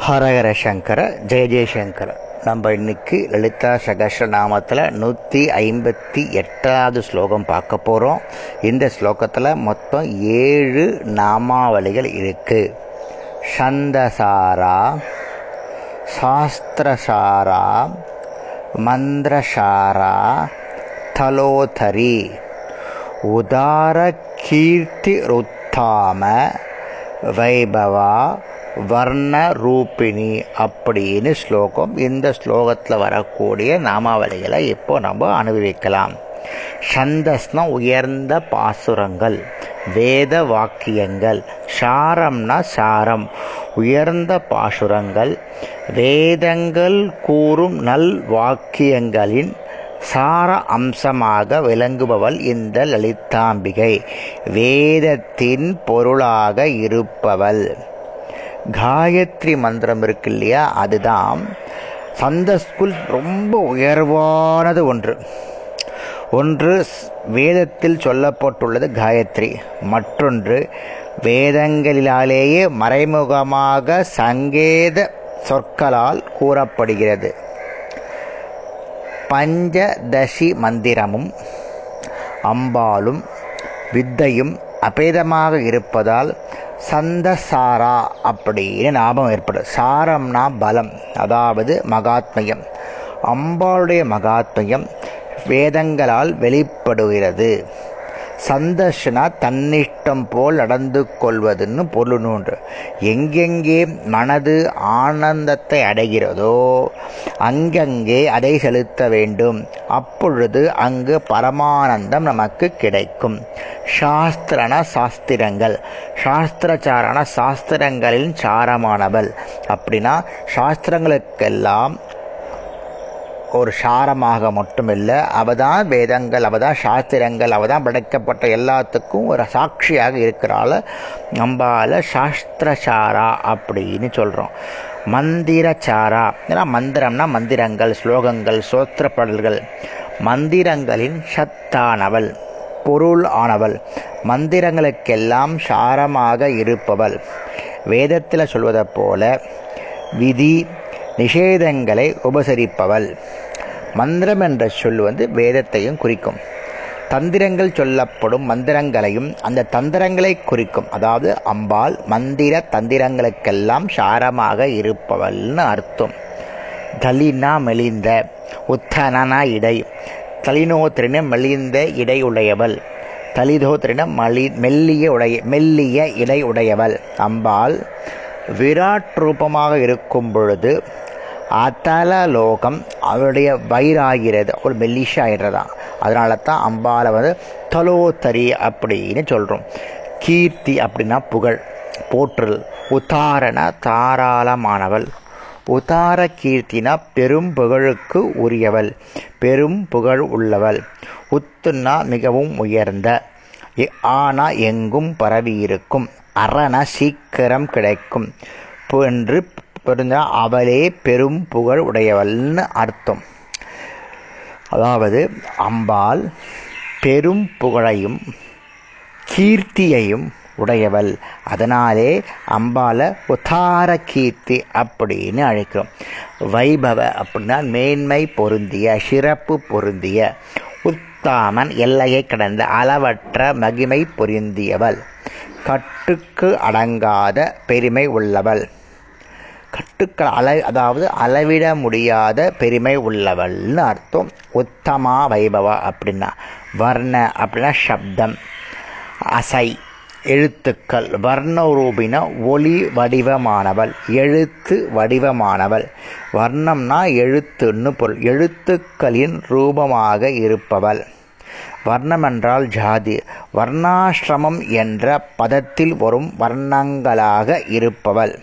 ஹரஹர சங்கர ஜெய ஜெயசங்கர நம்ம இன்னைக்கு லலிதா சகஸ்ரநாமத்தில் நூற்றி ஐம்பத்தி எட்டாவது ஸ்லோகம் பார்க்க போகிறோம் இந்த ஸ்லோகத்தில் மொத்தம் ஏழு நாமாவளிகள் இருக்கு. சந்தசாரா சாஸ்திரசாரா மந்திரசாரா தலோதரி உதார கீர்த்தி ருத்தாம வைபவா வர்ண ரூபிணி அப்படின்னு ஸ்லோகம் இந்த ஸ்லோகத்தில் வரக்கூடிய நாமாவளிகளை இப்போ நம்ம அனுபவிக்கலாம். சந்தஸ்னா உயர்ந்த பாசுரங்கள் வேத வாக்கியங்கள் சாரம்னா சாரம் உயர்ந்த பாசுரங்கள் வேதங்கள் கூறும் நல் வாக்கியங்களின் சார அம்சமாக விளங்குபவள் இந்த லலிதாம்பிகை. வேதத்தின் பொருளாக இருப்பவள். காயத்ரி மந்திரம் இருக்கு இல்லையா? அதுதான். சந்தஸ்குல் ரொம்ப உயர்வானது ஒன்று. ஒன்று வேதத்தில் சொல்லப்பட்டுள்ளது காயத்ரி. மற்றொன்று வேதங்களிலாலேயே மறைமுகமாக சங்கேத சொற்களால் கூறப்படுகிறது. பஞ்சதசி மந்திரமும் அம்பாலும் வித்தையும் அபேதமாக இருப்பதால் சந்தசாரா அப்படின்னு ஞாபகம் ஏற்படும். சாரம்னா பலம் அதாவது மகாத்மியம். அம்பாளுடைய மகாத்மியம் வேதங்களால் வெளிப்படுகிறது. சந்தர்ஷனா தன்னிஷ்டம் போல் நடந்து கொள்வதுன்னு பொருள் எங்கெங்கே மனது ஆனந்தத்தை அடைகிறதோ அங்கங்கே அதை செலுத்த வேண்டும். அப்பொழுது அங்கு பரமானந்தம் நமக்கு கிடைக்கும். சாஸ்திரன சாஸ்திரங்கள். சாஸ்திரச்சாரண சாஸ்திரங்களின் சாரமானவள். அப்படின்னா சாஸ்திரங்களுக்கெல்லாம் ஒரு சாரமாக மட்டும் இல்லை அவதான் வேதங்கள் அவள் தான் சாஸ்திரங்கள் அவள் தான் படைக்கப்பட்ட எல்லாத்துக்கும் ஒரு சாட்சியாக இருக்கிறாள் நம்பால சாஸ்திரசாரா அப்படின்னு சொல்கிறோம் மந்திரச்சாரா ஏன்னா மந்திரம்னா மந்திரங்கள் ஸ்லோகங்கள் சோத்திரப்படல்கள் மந்திரங்களின் சத்தானவள் பொருள் ஆனவள் மந்திரங்களுக்கெல்லாம் சாரமாக இருப்பவள். வேதத்தில் சொல்வதை போல விதி நிஷேதங்களை உபசரிப்பவள். மந்திரம் என்ற சொல் வந்து வேதத்தையும் குறிக்கும். தந்திரங்கள் சொல்லப்படும் மந்திரங்களையும் அந்த தந்திரங்களை குறிக்கும். அதாவது அம்பாள் மந்திர தந்திரங்களுக்கெல்லாம் சாரமாக இருப்பவள்னு அர்த்தம். தலினா மெலிந்த உத்தனனா இடை தலினோத்திரின மெலிந்த இடை உடையவள் தலிதோத்திரின மலி மெல்லிய உடைய மெல்லிய இடை உடையவள். அம்பாள் விராட் ரூபமாக இருக்கும் பொழுது அத்தல லோகம் அவருடைய வயிறாகிறது. ஒரு மெல்லிஷா ஆயிடுறதான் அதனால தான் அம்பாலை வந்து தலோத்தரி அப்படின்னு சொல்கிறோம் கீர்த்தி அப்படின்னா புகழ் போற்றல் உத்தாரண தாராளமானவள். உதார கீர்த்தினா பெரும் புகழுக்கு உரியவள் பெரும் புகழ் உள்ளவள். உத்துனா மிகவும் உயர்ந்த ஆனா எங்கும் பரவி இருக்கும் அரண சீக்கிரம் கிடைக்கும். என்று புரிஞ்சா அவளே பெரும் புகழ் உடையவள்னு அர்த்தம். அதாவது அம்பாள் பெரும் புகழையும் கீர்த்தியையும் உடையவள். அதனாலே அம்பாலை உத்தார கீர்த்தி அப்படின்னு அழைக்கிறோம். வைபவ அப்படின்னா மேன்மை பொருந்திய சிறப்பு பொருந்திய உத்தாமன் எல்லையை கடந்த அளவற்ற மகிமை பொருந்தியவள். கட்டுக்கு அடங்காத பெருமை உள்ளவள். சுட்டுக்கள் அள அதாவது அளவிட முடியாத பெருமை உள்ளவள்னு அர்த்தம். உத்தமா வைபவா அப்படின்னா வர்ண அப்படின்னா சப்தம் அசை எழுத்துக்கள். வர்ணரூபின ஒளி வடிவமானவள் எழுத்து வடிவமானவள். வர்ணம்னா எழுத்துன்னு பொருள். எழுத்துக்களின் ரூபமாக இருப்பவள். வர்ணம் என்றால் ஜாதி. வர்ணாசிரமம் என்ற பதத்தில் வரும் வர்ணங்களாக இருப்பவள்.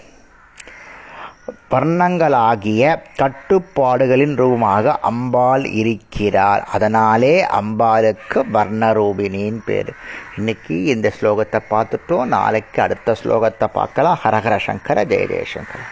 வர்ணங்களாகிய கட்டுப்பாடுகளின் ரூபமாக அம்பாள் இருக்கிறார். அதனாலே அம்பாளுக்கு வர்ணரூபினின் பேர். இன்னைக்கு இந்த ஸ்லோகத்தை பார்த்துட்டோம். நாளைக்கு அடுத்த ஸ்லோகத்தை பார்க்கலாம். ஹரஹர சங்கர ஜெய ஜெயசங்கர